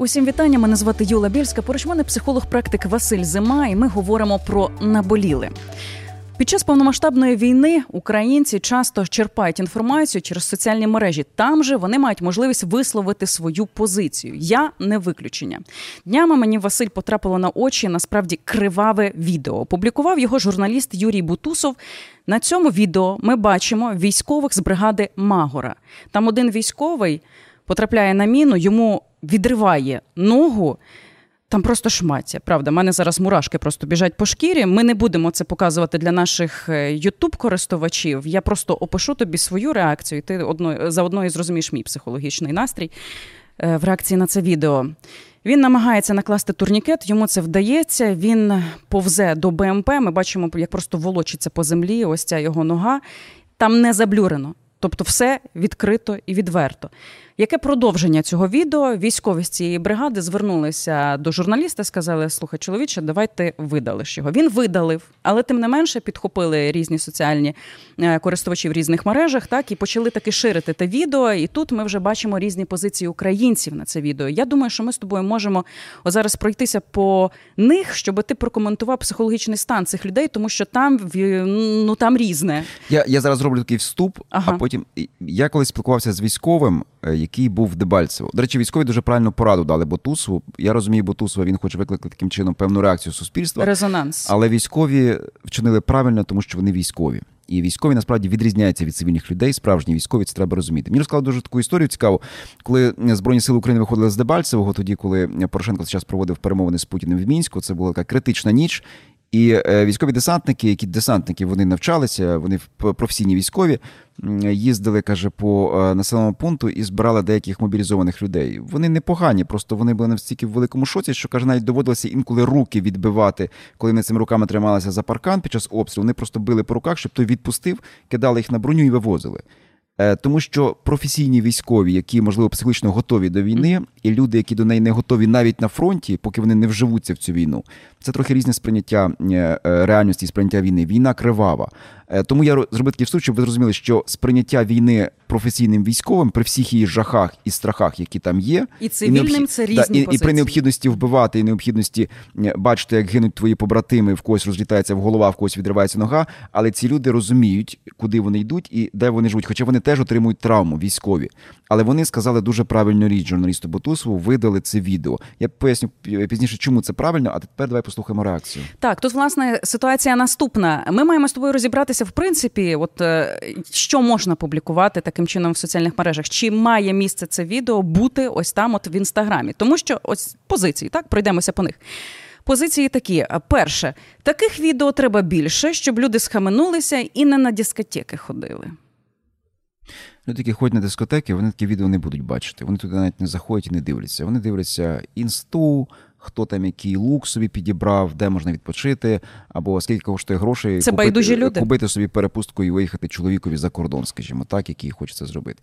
Усім вітання. Мене звати Юла Більська. Поруч мене психолог-практик Василь Зима, і ми говоримо про наболіли. Під час повномасштабної війни українці часто черпають інформацію через соціальні мережі. Там же вони мають можливість висловити свою позицію. Я не виключення. Днями мені Василь потрапило на очі насправді криваве відео. Опублікував його журналіст Юрій Бутусов. На цьому відео ми бачимо військових з бригади Магора. Там один військовий потрапляє на міну, йому відриває ногу. Там просто шмаття, правда. У мене зараз мурашки просто біжать по шкірі. Ми не будемо це показувати для наших ютуб користувачів Я просто опишу тобі свою реакцію, ти одно, заодно і зрозумієш мій психологічний настрій е, в реакції на це відео. Він намагається накласти турнікет, йому це вдається. Він повзе до БМП. Ми бачимо, як просто волочиться по землі. Ось ця його нога. Там не заблюрено. Тобто, все відкрито і відверто. Яке продовження цього відео? Військові з цієї бригади звернулися до журналіста, сказали: слухай, чоловіче, давай ти видалиш його. Він видалив, але тим не менше підхопили різні соціальні е, користувачі в різних мережах, так і почали таки ширити те відео. І тут ми вже бачимо різні позиції українців на це відео. Я думаю, що ми з тобою можемо зараз пройтися по них, щоб ти прокоментував психологічний стан цих людей, тому що там ну там різне. Я я зараз зроблю такий вступ, ага. а потім я колись спілкувався з військовим. Е, який був в Дебальцево. До речі, військові дуже правильну пораду дали Ботусову. Я розумію, Ботусова він хоче викликати таким чином певну реакцію суспільства. Резонанс. Але військові вчинили правильно, тому що вони військові. І військові насправді відрізняються від цивільних людей. Справжні військові це треба розуміти. Мені розказали дуже таку історію цікаву, коли Збройні сили України виходили з Дебальцевого, тоді коли Порошенко зараз проводив перемовини з Путіним в мінську. Це була така критична ніч. І е, військові десантники, які десантники вони навчалися, вони професійні військові, їздили, каже, по е, населеному пункту і збирали деяких мобілізованих людей. Вони непогані, просто вони були настільки в великому шоці, що каже, навіть доводилося інколи руки відбивати, коли вони цими руками трималися за паркан під час обстрілу. Вони просто били по руках, щоб той відпустив, кидали їх на броню і вивозили. Е, тому що професійні військові, які можливо психологічно готові до війни, і люди, які до неї не готові навіть на фронті, поки вони не вживуться в цю війну, це трохи різне сприйняття е, е, реальності і сприйняття війни. Війна кривава. Тому я зробив такий вступ, щоб ви зрозуміли, що сприйняття війни професійним військовим при всіх її жахах і страхах, які там є, і цивільним і необх... це різні да, і, і при необхідності вбивати, і необхідності бачити, як гинуть твої побратими, в когось розлітається в голова, в когось відривається нога. Але ці люди розуміють, куди вони йдуть і де вони живуть. Хоча вони теж отримують травму військові. Але вони сказали дуже правильну річ журналісту Ботусову, видали це відео. Я поясню пізніше, чому це правильно. А тепер давай послухаємо реакцію. Так, тут власне ситуація наступна. Ми маємо з тобою розібратися в принципі, от е, що можна публікувати таким чином в соціальних мережах. Чи має місце це відео бути ось там, от в інстаграмі? Тому що ось позиції, так пройдемося по них. Позиції такі: перше, таких відео треба більше, щоб люди схаменулися і не на дискотеки ходили. Люди, які ходять на дискотеки, вони такі відео не будуть бачити. Вони туди навіть не заходять і не дивляться. Вони дивляться інсту, хто там який лук собі підібрав, де можна відпочити, або скільки коштує грошей Це купити, люди. купити собі перепустку і виїхати чоловікові за кордон, скажімо так, який хочеться зробити.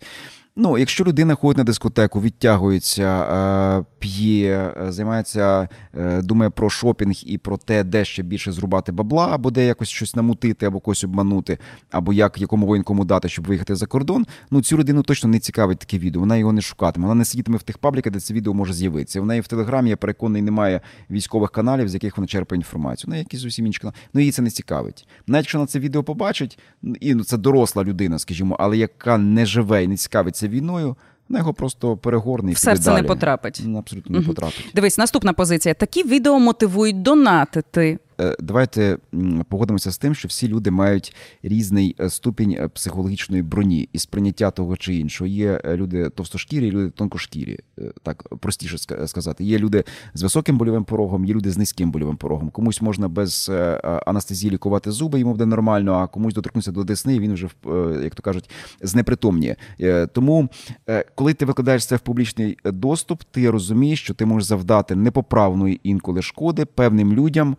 Ну, якщо людина ходить на дискотеку, відтягується, е, п'є, е, займається, е, думає про шопінг і про те, де ще більше зрубати бабла, або де якось щось намутити, або когось обманути, або як якому воєнкому дати, щоб виїхати за кордон. Ну цю людину точно не цікавить таке відео. Вона його не шукатиме. Вона не сидітиме в тих пабліках, де це відео може з'явитися. В неї в телеграмі я переконаний, немає військових каналів, з яких вона черпає інформацію. Ну, якісь зовсім інші канали. Ну її це не цікавить. Навіть якщо на це відео побачить, і ну, це доросла людина, скажімо, але яка не живе і не цікавиться війною. На його просто перегорний в серце не потрапить. Абсолютно не потрапить. Дивись, наступна позиція. Такі відео мотивують донатити. Е, давайте погодимося з тим, що всі люди мають різний е, ступінь е, психологічної броні і сприйняття того чи іншого. Є люди товстошкірі, люди тонкошкірі, так простіше сказати. Є люди з високим больовим порогом, є люди з низьким больовим порогом. Комусь можна без анестезії лікувати зуби, йому буде нормально, а комусь доторкнутися до десни, і він вже як то кажуть, знепритомніє. Тому, коли ти викладаєш це в публічний доступ, ти розумієш, що ти можеш завдати непоправної інколи шкоди певним людям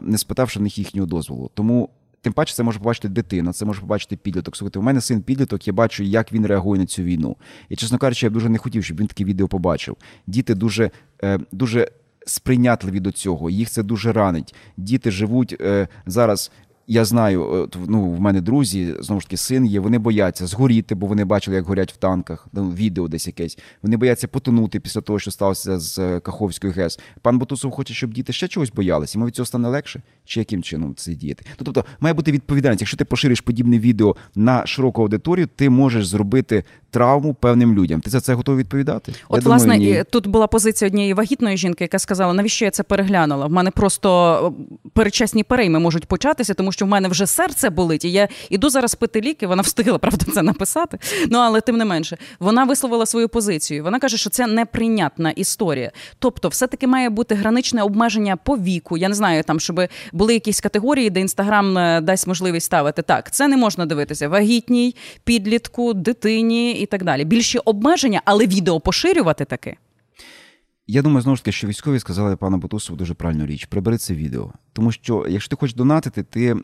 не спитавши в них їхнього дозволу. Тому. Тим паче це може побачити дитина, це може побачити підліток. Слухайте, у мене син підліток, я бачу, як він реагує на цю війну. І, чесно кажучи, я б дуже не хотів, щоб він таке відео побачив. Діти дуже е, дуже сприйнятливі до цього, їх це дуже ранить. Діти живуть е, зараз я знаю, ну в мене друзі, знову ж таки, син є. Вони бояться згоріти, бо вони бачили, як горять в танках. Ну, відео десь якесь. Вони бояться потонути після того, що сталося з е, Каховською ГЕС. Пан Бутусов хоче, щоб діти ще чогось боялися. Йому від цього стане легше, чи яким чином це діяти? Ну, тобто має бути відповідальність. Якщо ти пошириш подібне відео на широку аудиторію, ти можеш зробити травму певним людям. Ти за це готовий відповідати? От, я власне, думаю, тут була позиція однієї вагітної жінки, яка сказала, навіщо я це переглянула? В мене просто передчасні перейми можуть початися, тому що в мене вже серце болить, і я іду зараз пити ліки. Вона встигла правда це написати. Ну але тим не менше, вона висловила свою позицію. Вона каже, що це неприйнятна історія. Тобто, все-таки має бути граничне обмеження по віку. Я не знаю, там щоб були якісь категорії, де інстаграм е, дасть можливість ставити так. Це не можна дивитися вагітній, підлітку, дитині і так далі. Більші обмеження, але відео поширювати таке. Я думаю, знову ж таки, що військові сказали пану Бутусову дуже правильну річ. Прибери це відео. Тому що, якщо ти хочеш донатити, ти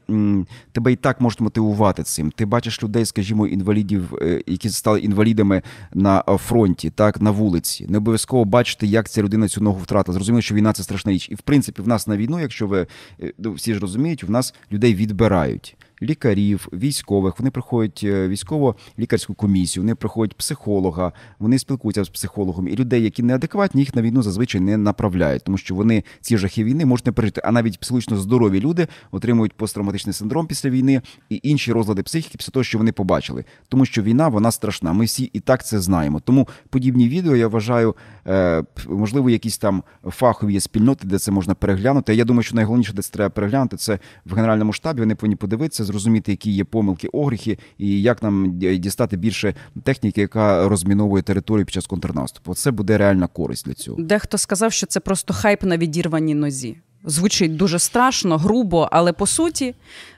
тебе і так можуть мотивувати цим. Ти бачиш людей, скажімо, інвалідів, е, які стали інвалідами на е, фронті, так на вулиці. Не обов'язково бачити, як ця людина цю ногу втратила. Зрозуміло, що війна це страшна річ. І в принципі, в нас на війну, якщо ви е, ну, всі ж розуміють, в нас людей відбирають лікарів, військових. Вони приходять е, військово-лікарську комісію, вони приходять психолога, вони спілкуються з психологом. І людей, які неадекватні, їх на війну зазвичай не направляють, тому що вони ці жахи війни можуть не пережити. А навіть психологічно здорові люди отримують посттравматичний синдром після війни і інші розлади психіки після того, що вони побачили. Тому що війна вона страшна. Ми всі і так це знаємо. Тому подібні відео я вважаю, е, можливо, якісь там фахові спільноти, де це можна переглянути. Я думаю, що найголовніше, де це треба переглянути, це в генеральному штабі. Вони повинні подивитися зрозуміти, які є помилки, огріхи, і як нам дістати більше техніки, яка розміновує територію під час контрнаступу. Це буде реальна користь для цього. Дехто сказав, що це просто хайп на відірваній нозі. Звучить дуже страшно, грубо, але по суті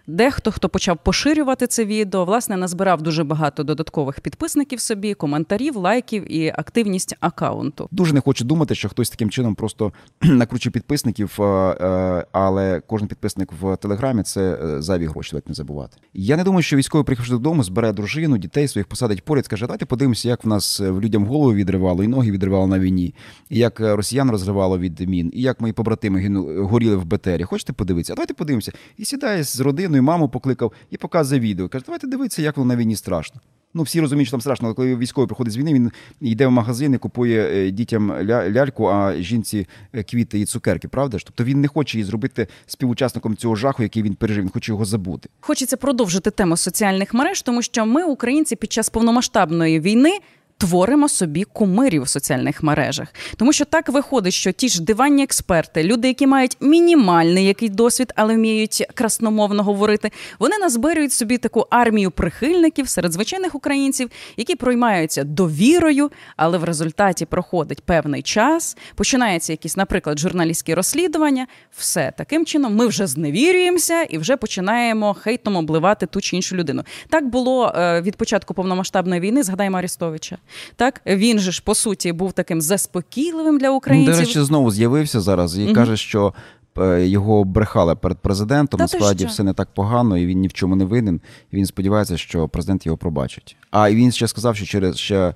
Дехто, хто почав поширювати це відео, власне, назбирав дуже багато додаткових підписників собі, коментарів, лайків і активність акаунту. Дуже не хочу думати, що хтось таким чином просто накручує підписників, е, е, але кожен підписник в телеграмі це е, зайві гроші, давайте не забувати. Я не думаю, що військовий приїхавши додому, збере дружину, дітей своїх посадить поряд, скаже, давайте подивимося, як в нас людям голову відривало і ноги відривало на війні, і як росіян розривало від мін, і як мої побратими горіли в БТРі. Хочете подивитися? Давайте подивимося. І сідає з родиною родину, і маму покликав і показує відео. Каже, давайте дивитися, як воно на війні страшно. Ну, всі розуміють, що там страшно, але коли військовий приходить з війни, він йде в магазин і купує е, дітям ляльку, а жінці е, квіти і цукерки, правда ж? Тобто він не хоче її зробити співучасником цього жаху, який він пережив. Він хоче його забути. Хочеться продовжити тему соціальних мереж, тому що ми, українці, під час повномасштабної війни творимо собі кумирів в соціальних мережах. Тому що так виходить, що ті ж диванні експерти, люди, які мають мінімальний який досвід, але вміють красномовно говорити, вони назбирюють собі таку армію прихильників серед звичайних українців, які проймаються довірою, але в результаті проходить певний час, починається якісь, наприклад, журналістські розслідування. Все таким чином ми вже зневірюємося і вже починаємо хейтом обливати ту чи іншу людину. Так було е, від початку повномасштабної війни. Згадаємо Арістовича. Так він же ж по суті був таким заспокійливим для українців. До речі, знову з'явився зараз і угу. каже, що. Е, його брехали перед президентом. Та Насправді все не так погано, і він ні в чому не винен. І Він сподівається, що президент його пробачить. А він ще сказав, що через ще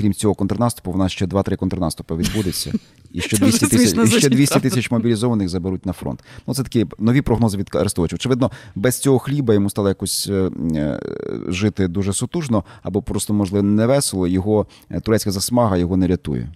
крім цього контрнаступу, в нас ще 2-3 контрнаступи відбудеться. І ще 200 тисяч і ще 200 тисяч мобілізованих заберуть на фронт. Ну це такі нові прогнози від Арестовича. Очевидно, без цього хліба йому стало якось е, е, жити дуже сутужно, або просто можливо не весело. Його е, турецька засмага його не рятує.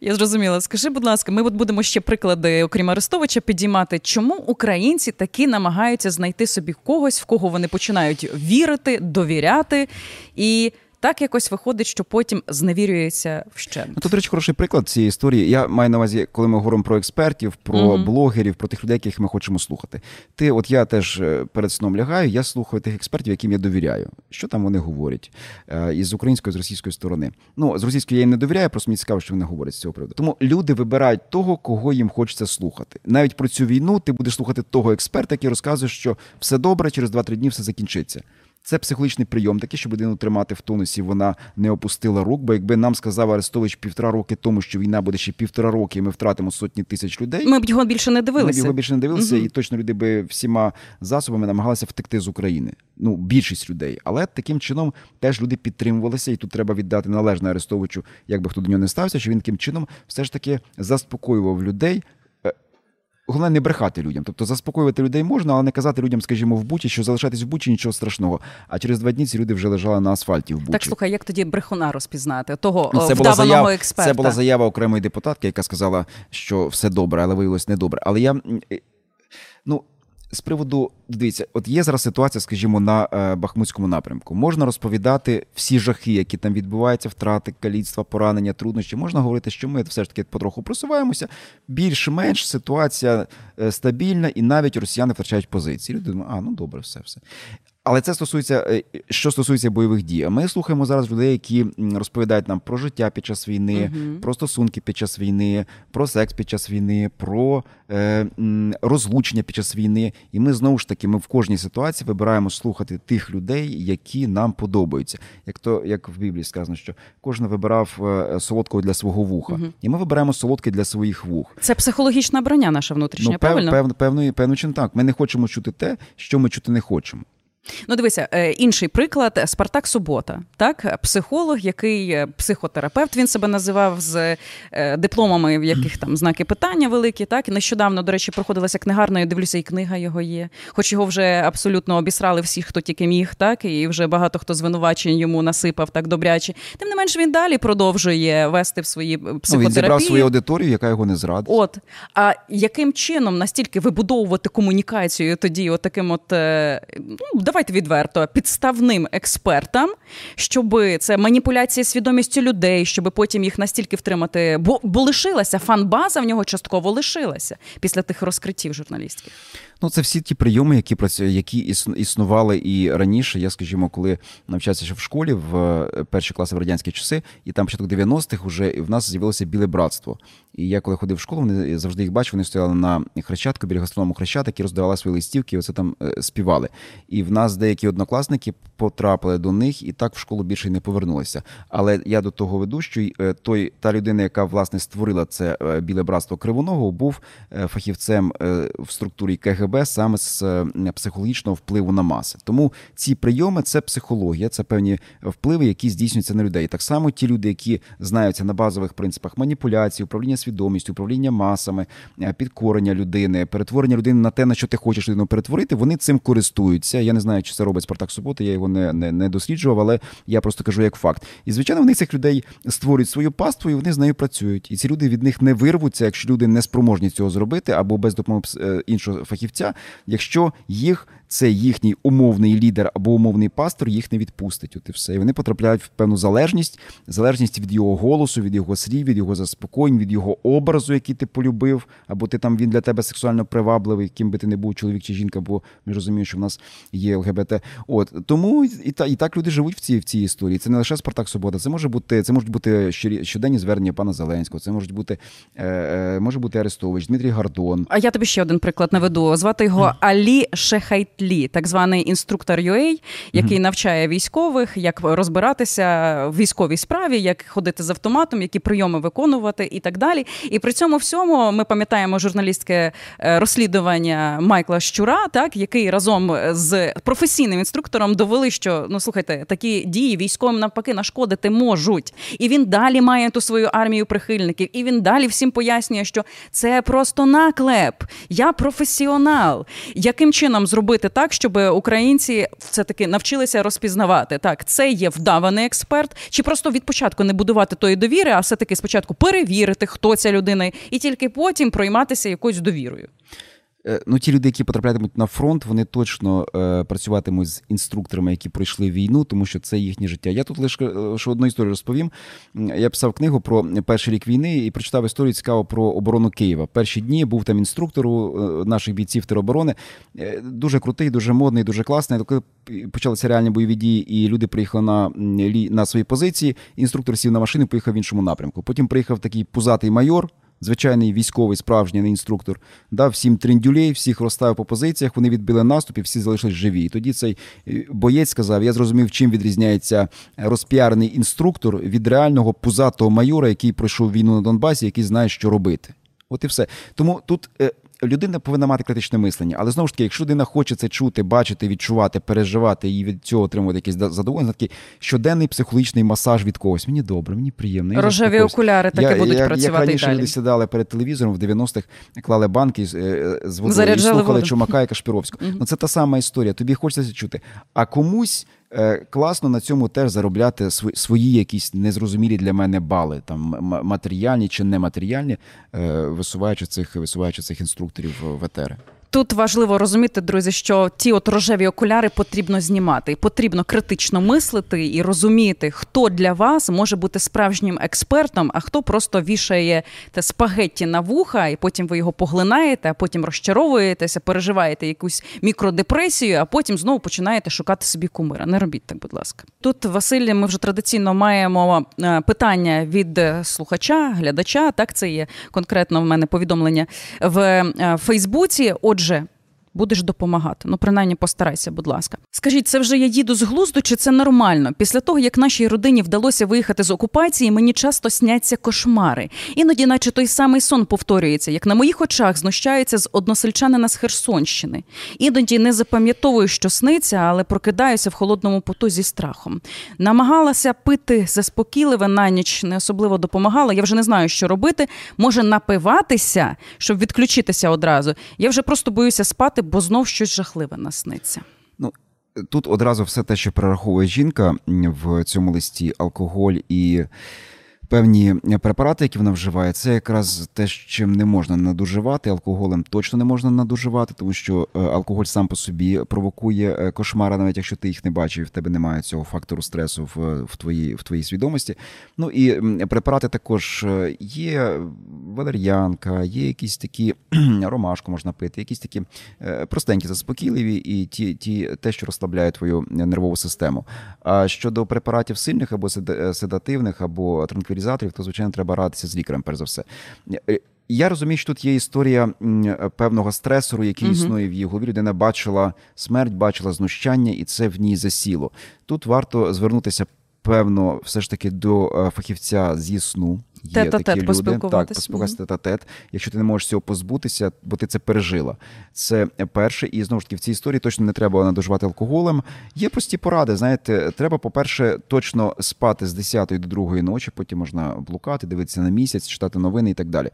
Я зрозуміла. Скажи, будь ласка, ми от будемо ще приклади, окрім Арестовича, підіймати, чому українці таки намагаються знайти собі когось, в кого вони починають вірити, довіряти і. Так якось виходить, що потім зневірюється вщент. Ну, Тут, до речі, хороший приклад цієї історії. Я маю на увазі, коли ми говоримо про експертів, про mm блогерів, про тих людей, яких ми хочемо слухати. Ти, от я теж е, перед сном лягаю, я слухаю тих експертів, яким я довіряю. Що там вони говорять е, із української, з російської сторони. Ну, з російської я їм не довіряю, просто мені цікаво, що вони говорять з цього приводу. Тому люди вибирають того, кого їм хочеться слухати. Навіть про цю війну ти будеш слухати того експерта, який розказує, що все добре, через 2-3 дні все закінчиться. Це психологічний прийом, такий, щоб людину тримати в тонусі. Вона не опустила рук. Бо якби нам сказав Арестович півтора роки тому, що війна буде ще півтора роки, і ми втратимо сотні тисяч людей. Ми б його більше не дивилися. Ми б його більше не дивилися, угу. і точно люди би всіма засобами намагалися втекти з України. Ну, більшість людей. Але таким чином теж люди підтримувалися, і тут треба віддати належне Арестовичу, як би хто до нього не стався, що він таким чином все ж таки заспокоював людей. Головне не брехати людям. Тобто заспокоювати людей можна, але не казати людям, скажімо, в буті, що залишатись в Бучі нічого страшного. А через два дні ці люди вже лежали на асфальті в Бучі. Так слухай, як тоді брехуна розпізнати? Того це вдаваного заяв... експерта? Це була заява окремої депутатки, яка сказала, що все добре, але виявилось недобре. Але я ну з приводу дивіться, от є зараз ситуація, скажімо, на е, Бахмутському напрямку. Можна розповідати всі жахи, які там відбуваються, втрати, каліцтва, поранення, труднощі. Можна говорити, що ми все ж таки потроху просуваємося. Більш-менш ситуація е, стабільна, і навіть росіяни втрачають позиції. Люди думають, а ну добре, все, все. Але це стосується, е, що стосується бойових дій. Ми слухаємо зараз людей, які розповідають нам про життя під час війни, uh про стосунки під час війни, про секс під час війни, про е, розлучення під час війни. І ми знову ж таки ми в кожній ситуації вибираємо слухати тих людей, які нам подобаються. Як то як в Біблії сказано, що кожен вибирав е, солодкого для свого вуха, uh і ми вибираємо солодке для своїх вух. Це психологічна броня, наша внутрішня. Ну, правильно? Пев, певно, певно, певно, так. Ми не хочемо чути те, що ми чути не хочемо. Ну, дивися, е, інший приклад Спартак Субота, так, психолог, який е, психотерапевт, він себе називав з е, дипломами, в яких там знаки питання великі. Так, і нещодавно, до речі, проходилася книгарною. Дивлюся, і книга його є. Хоч його вже абсолютно обісрали всі, хто тільки міг, так і вже багато хто звинувачень йому насипав так добряче. Тим не менш, він далі продовжує вести в свої психотерапії. Ну, Він зібрав свою аудиторію, яка його не зрадить. От а яким чином настільки вибудовувати комунікацію тоді, от таким, от ну давай давайте відверто, підставним експертам, щоб це маніпуляція свідомістю людей, щоб потім їх настільки втримати, бо бо лишилася фан-база в нього частково лишилася після тих розкриттів журналістських. Ну, це всі ті прийоми, які які існували і раніше. Я, скажімо, коли навчався ще в школі в е, перші класи в радянські часи, і там початок 90-х вже в нас з'явилося біле братство. І я коли ходив в школу, вони завжди їх бачив, вони стояли на хрещатку біля гастроному хрещаток і роздавали свої листівки, і оце там е, співали. І в нас деякі однокласники потрапили до них і так в школу більше не повернулися. Але я до того веду, що е, той та людина, яка власне створила це біле братство Кривоного, був фахівцем в структурі КГБ. КГБ саме з е, психологічного впливу на маси. Тому ці прийоми це психологія, це певні впливи, які здійснюються на людей. Так само ті люди, які знаються на базових принципах маніпуляції, управління свідомістю, управління масами, е, підкорення людини, перетворення людини на те, на що ти хочеш людину перетворити, вони цим користуються. Я не знаю, чи це робить Спартак Субота, я його не, не, не досліджував, але я просто кажу як факт. І звичайно, вони цих людей створюють свою паству, і вони з нею працюють. І ці люди від них не вирвуться, якщо люди не спроможні цього зробити або без допомоги е, іншого фахівця життя, якщо їх це їхній умовний лідер або умовний пастор їх не відпустить. От і все. І вони потрапляють в певну залежність, залежність від його голосу, від його слів, від його заспокоєнь, від його образу, який ти полюбив, або ти там він для тебе сексуально привабливий, ким би ти не був, чоловік чи жінка, бо ми розуміємо, що в нас є ЛГБТ. От тому і та і так люди живуть в цій в цій історії. Це не лише Спартак Субота, це може бути це можуть бути щоденні звернення пана Зеленського, це можуть бути е, е, може бути Арестович, Дмитрій Гардон. А я тобі ще один приклад наведу. Звати його Алі Шехайт. Лі, так званий інструктор UA, який mm-hmm. навчає військових, як розбиратися в військовій справі, як ходити з автоматом, які прийоми виконувати і так далі. І при цьому всьому ми пам'ятаємо журналістське розслідування Майкла Щура, так який разом з професійним інструктором довели, що ну слухайте, такі дії військовим навпаки нашкодити можуть. І він далі має ту свою армію прихильників, і він далі всім пояснює, що це просто наклеп. Я професіонал. Яким чином зробити? Зробити так, щоб українці все таки навчилися розпізнавати так, це є вдаваний експерт, чи просто від початку не будувати тої довіри, а все таки спочатку перевірити, хто ця людина, і тільки потім пройматися якоюсь довірою. Е, ну, ті люди, які потраплятимуть на фронт, вони точно е, працюватимуть з інструкторами, які пройшли війну, тому що це їхнє життя. Я тут лише лише одну історію розповім. Я писав книгу про перший рік війни і прочитав історію цікаво про оборону Києва. Перші дні був там інструктор у е, наших бійців тероборони. Е, дуже крутий, дуже модний, дуже класний. Коли почалися реальні бойові дії, і люди приїхали на на свої позиції. Інструктор сів на машину, поїхав в іншому напрямку. Потім приїхав такий пузатий майор звичайний військовий справжній інструктор, дав всім триндюлей, всіх розставив по позиціях, вони відбили наступ і всі залишились живі. І тоді цей е, боєць сказав: я зрозумів, чим відрізняється розпіарний інструктор від реального пузатого майора, який пройшов війну на Донбасі, який знає, що робити. От і все. Тому тут е, людина повинна мати критичне мислення. Але знову ж таки, якщо людина хоче це чути, бачити, відчувати, переживати і від цього отримувати якісь задоволення, такий щоденний психологічний масаж від когось. Мені добре, мені приємно. Рожеві окуляри таки я, будуть я, працювати. Як раніше далі. люди сідали перед телевізором в 90-х, клали банки з, е, з водою Заряджали і слухали воду. Чумака і Кашпіровську. Ну це та сама історія. Тобі хочеться це чути. А комусь. Е, класно на цьому теж заробляти свої якісь незрозумілі для мене бали, там матеріальні чи нематеріальні, е, висуваючи цих висуваючи цих інструкторів в етери. Тут важливо розуміти, друзі, що ті от рожеві окуляри потрібно знімати, потрібно критично мислити і розуміти, хто для вас може бути справжнім експертом, а хто просто вішає те спагетті на вуха, і потім ви його поглинаєте, а потім розчаровуєтеся, переживаєте якусь мікродепресію, а потім знову починаєте шукати собі кумира. Не робіть так, будь ласка. Тут Василь, ми вже традиційно маємо е, питання від слухача, глядача. Так, це є конкретно в мене повідомлення в е, Фейсбуці. Отже, Dobrze. Будеш допомагати. Ну, принаймні, постарайся, будь ласка. Скажіть, це вже я їду з глузду, чи це нормально? Після того, як нашій родині вдалося виїхати з окупації, мені часто сняться кошмари. Іноді, наче той самий сон повторюється, як на моїх очах знущаються з односельчанина з Херсонщини. Іноді не запам'ятовую, що сниться, але прокидаюся в холодному поту зі страхом. Намагалася пити заспокійливе на ніч, не особливо допомагала. Я вже не знаю, що робити. Може напиватися, щоб відключитися одразу. Я вже просто боюся спати бо знов щось жахливе насниться. Ну тут одразу все те, що перераховує жінка в цьому листі: алкоголь і певні препарати, які вона вживає, це якраз те, чим не можна надуживати. Алкоголем точно не можна надуживати, тому що е, алкоголь сам по собі провокує е, кошмари, навіть якщо ти їх не бачив, в тебе немає цього фактору стресу в в, твоїй в твоїй свідомості. Ну і препарати також е, є валер'янка, є якісь такі ромашку можна пити, якісь такі простенькі, заспокійливі, і ті, ті, те, що розслабляє твою нервову систему. А щодо препаратів сильних або седативних, або транквілізаторів, то звичайно треба радитися з лікарем, перш за все. Е, я розумію, що тут є історія певного стресору, який uh існує в її голові. Людина бачила смерть, бачила знущання, і це в ній засіло. Тут варто звернутися певно, все ж таки до е, фахівця зі сну. Є Тет-а-тет такі люди. Так, поспілкуватися тет-а-тет, якщо ти не можеш цього позбутися, бо ти це пережила. Це перше, і знову ж таки в цій історії точно не треба надоживати алкоголем. Є прості поради. Знаєте, треба, по-перше, точно спати з 10 до 2 ночі, потім можна блукати, дивитися на місяць, читати новини і так далі.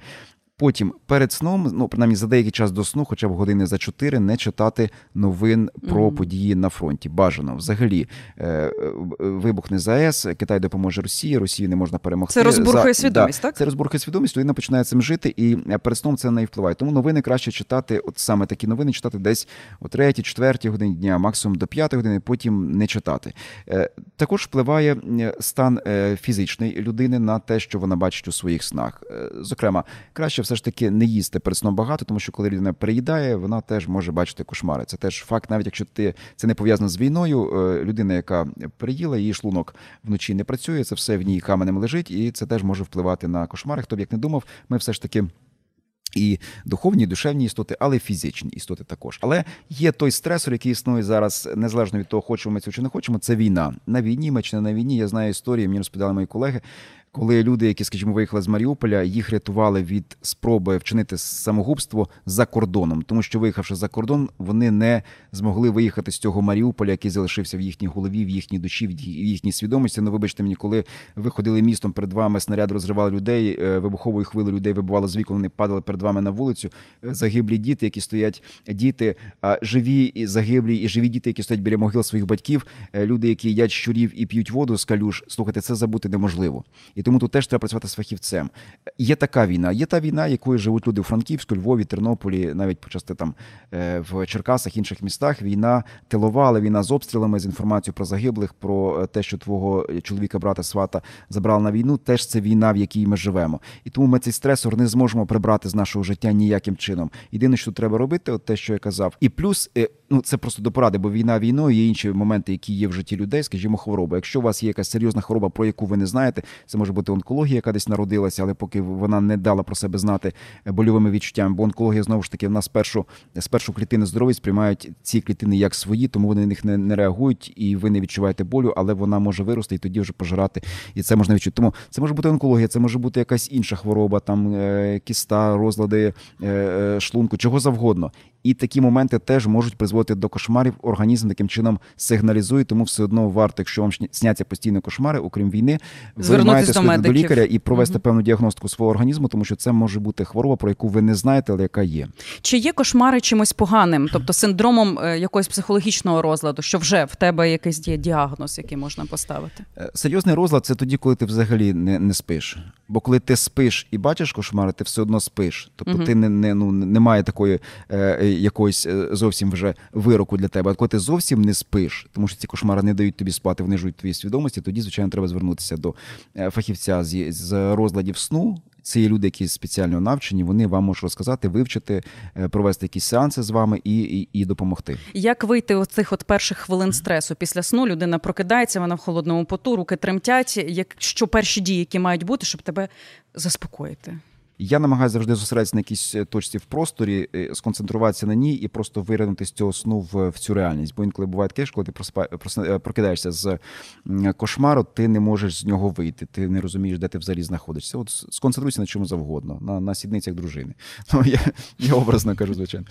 Потім перед сном, ну принаймні за деякий час до сну, хоча б години за чотири, не читати новин про mm-hmm. події на фронті. Бажано взагалі е, е, вибухне ЗАЕС, Китай допоможе Росії, Росії не можна перемогти. Це розбурхує за... свідомість, да, так? Це розбурхує свідомість, людина починає цим жити, і перед сном це не впливає. Тому новини краще читати, от саме такі новини читати десь о третій, четвертій годині дня, максимум до п'ятої години, потім не читати. Е, також впливає стан фізичної людини на те, що вона бачить у своїх снах. Зокрема, краще все ж таки не їсти перед сном багато, тому що коли людина переїдає, вона теж може бачити кошмари. Це теж факт, навіть якщо ти це не пов'язано з війною. Е, людина, яка переїла, її шлунок вночі не працює, це все в ній каменем лежить, і це теж може впливати на кошмари. Хто б як не думав, ми все ж таки. І духовні, і душевні істоти, але фізичні істоти також. Але є той стресор, який існує зараз, незалежно від того, хочемо ми цього чи не хочемо. Це війна на війні, ми чи не на війні. Я знаю історії. Мені розповідали мої колеги коли люди, які, скажімо, виїхали з Маріуполя, їх рятували від спроби вчинити самогубство за кордоном, тому що виїхавши за кордон, вони не змогли виїхати з цього Маріуполя, який залишився в їхній голові, в їхній душі, в їхній свідомості. Ну, вибачте мені, коли ви ходили містом перед вами, снаряд розривали людей, е, вибуховою хвилею людей вибувало з вікон, вони падали перед вами на вулицю. Е, загиблі діти, які стоять діти, живі і загиблі, і живі діти, які стоять біля могил своїх батьків, е, люди, які їдять щурів і п'ють воду з калюш. Слухайте, це забути неможливо. І тому тут теж треба працювати з фахівцем. Є така війна, є та війна, якою живуть люди у Франківську, Львові, Тернополі, навіть почасти там е, в Черкасах, інших містах. Війна тилова, але війна з обстрілами, з інформацією про загиблих, про е, те, що твого чоловіка, брата, свата забрали на війну. Теж це війна, в якій ми живемо. І тому ми цей стресор не зможемо прибрати з нашого життя ніяким чином. Єдине, що треба робити, от те, що я казав, і плюс. Е, ну це просто до поради, бо війна війною є інші моменти, які є в житті людей, скажімо, хвороба. Якщо у вас є якась серйозна хвороба, про яку ви не знаєте, це може бути онкологія, яка десь народилася, але поки вона не дала про себе знати больовими відчуттями, бо онкологія знову ж таки в нас спершу спершу клітини здорові сприймають ці клітини як свої, тому вони на них не, не реагують, і ви не відчуваєте болю, але вона може вирости і тоді вже пожирати. І це можна відчути. Тому це може бути онкологія, це може бути якась інша хвороба, там е, кіста, розлади е, е, шлунку, чого завгодно. І такі моменти теж можуть призводити до кошмарів. Організм таким чином сигналізує, тому все одно варто, якщо вам сняться постійно кошмари, окрім війни, ви маєте сходити до, до лікаря і провести угу. певну діагностику свого організму, тому що це може бути хвороба, про яку ви не знаєте, але яка є. Чи є кошмари чимось поганим, тобто синдромом е, якогось психологічного розладу, що вже в тебе якийсь є діагноз, який можна поставити? Е, серйозний розлад це тоді, коли ти взагалі не не спиш. Бо коли ти спиш і бачиш кошмари, ти все одно спиш. Тобто угу. ти не не ну немає такої е, якоїсь е, зовсім вже вироку для тебе. А коли ти зовсім не спиш, тому що ці кошмари не дають тобі спати, внижують твої свідомості, тоді, звичайно, треба звернутися до е, фахівця з, з розладів сну. Це є люди, які спеціально навчені, вони вам можуть розказати, вивчити, е, провести якісь сеанси з вами і і, і допомогти. Як вийти з цих от перших хвилин стресу після сну? Людина прокидається, вона в холодному поту, руки тремтять. Як що перші дії, які мають бути, щоб тебе заспокоїти? Я намагаюся завжди зосередитися на якійсь е, точці в просторі, е, сконцентруватися на ній і просто виринути з цього сну в, в цю реальність. Бо інколи буває таке, коли ти е, прокидаєшся з кошмару, ти не можеш з нього вийти. Ти не розумієш, де ти взагалі знаходишся. От сконцентруйся на чому завгодно, на на сідницях дружини. Ну я я образно кажу, звичайно,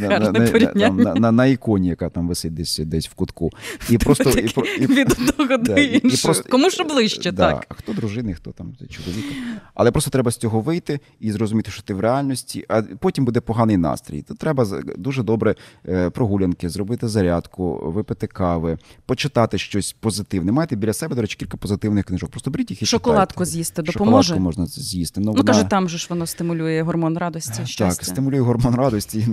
на на, на, на, на, на іконі, яка там висить десь десь в кутку. І просто і, і, від одного до іншого. Кому ж ближче, да, так? А хто дружини, хто там чоловіка. Але просто треба з цього вийти вийти і зрозуміти, що ти в реальності, а потім буде поганий настрій. То треба дуже добре е, прогулянки, зробити зарядку, випити кави, почитати щось позитивне. Маєте біля себе, до речі, кілька позитивних книжок. Просто беріть їх і шоколадку читайте. з'їсти допоможе? Шоколадку можна з'їсти. Ну, ну вона... каже, там же ж воно стимулює гормон радості. щастя. Так, стимулює гормон радості і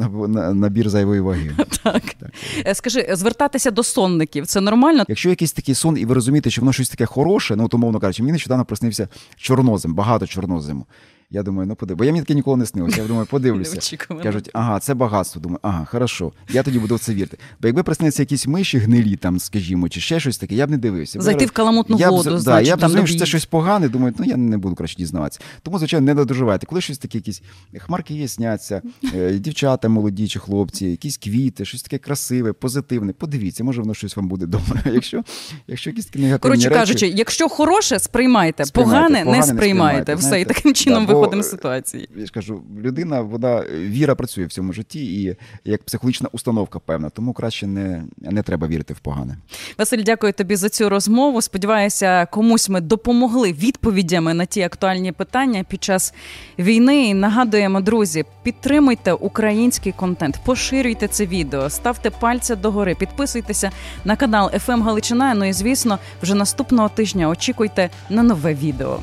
набір зайвої ваги. Так. так. Е, скажи, звертатися до сонників це нормально? Якщо якийсь такий сон, і ви розумієте, що воно щось таке хороше, ну то мовно кажучи, мені нещодавно приснився чорнозем, багато чорнозиму. Я думаю, ну подивлюся. Бо я мені таке ніколи не снилося. Я думаю, подивлюся. Кажуть, ага, це багатство. Думаю, ага, хорошо. Я тоді буду в це вірити. Бо якби приснилися якісь миші гнилі, там, скажімо, чи ще щось таке, я б не дивився. Зайти в каламутну я воду, б, значить, я б розумів, що це щось погане, думаю, ну я не буду краще дізнаватися. Тому, звичайно, не додоживайте. Коли щось таке, якісь хмарки є, сняться, е, дівчата молоді чи хлопці, якісь квіти, щось таке красиве, позитивне. Подивіться, може воно щось вам буде добре. Якщо якщо якісь негативні Коротше речі, кажучи, якщо хороше, сприймайте, сприймайте погане, погане не сприймайте. Все, і таким чином виходимо з ситуації ситуації. Я ж кажу, людина, вона віра працює в цьому житті і як психологічна установка певна, тому краще не, не треба вірити в погане. Василь, дякую тобі за цю розмову. Сподіваюся, комусь ми допомогли відповідями на ті актуальні питання під час війни. І Нагадуємо, друзі, підтримуйте український контент, поширюйте це відео, ставте пальця догори, підписуйтеся на канал «ФМ Галичина. Ну і звісно, вже наступного тижня очікуйте на нове відео.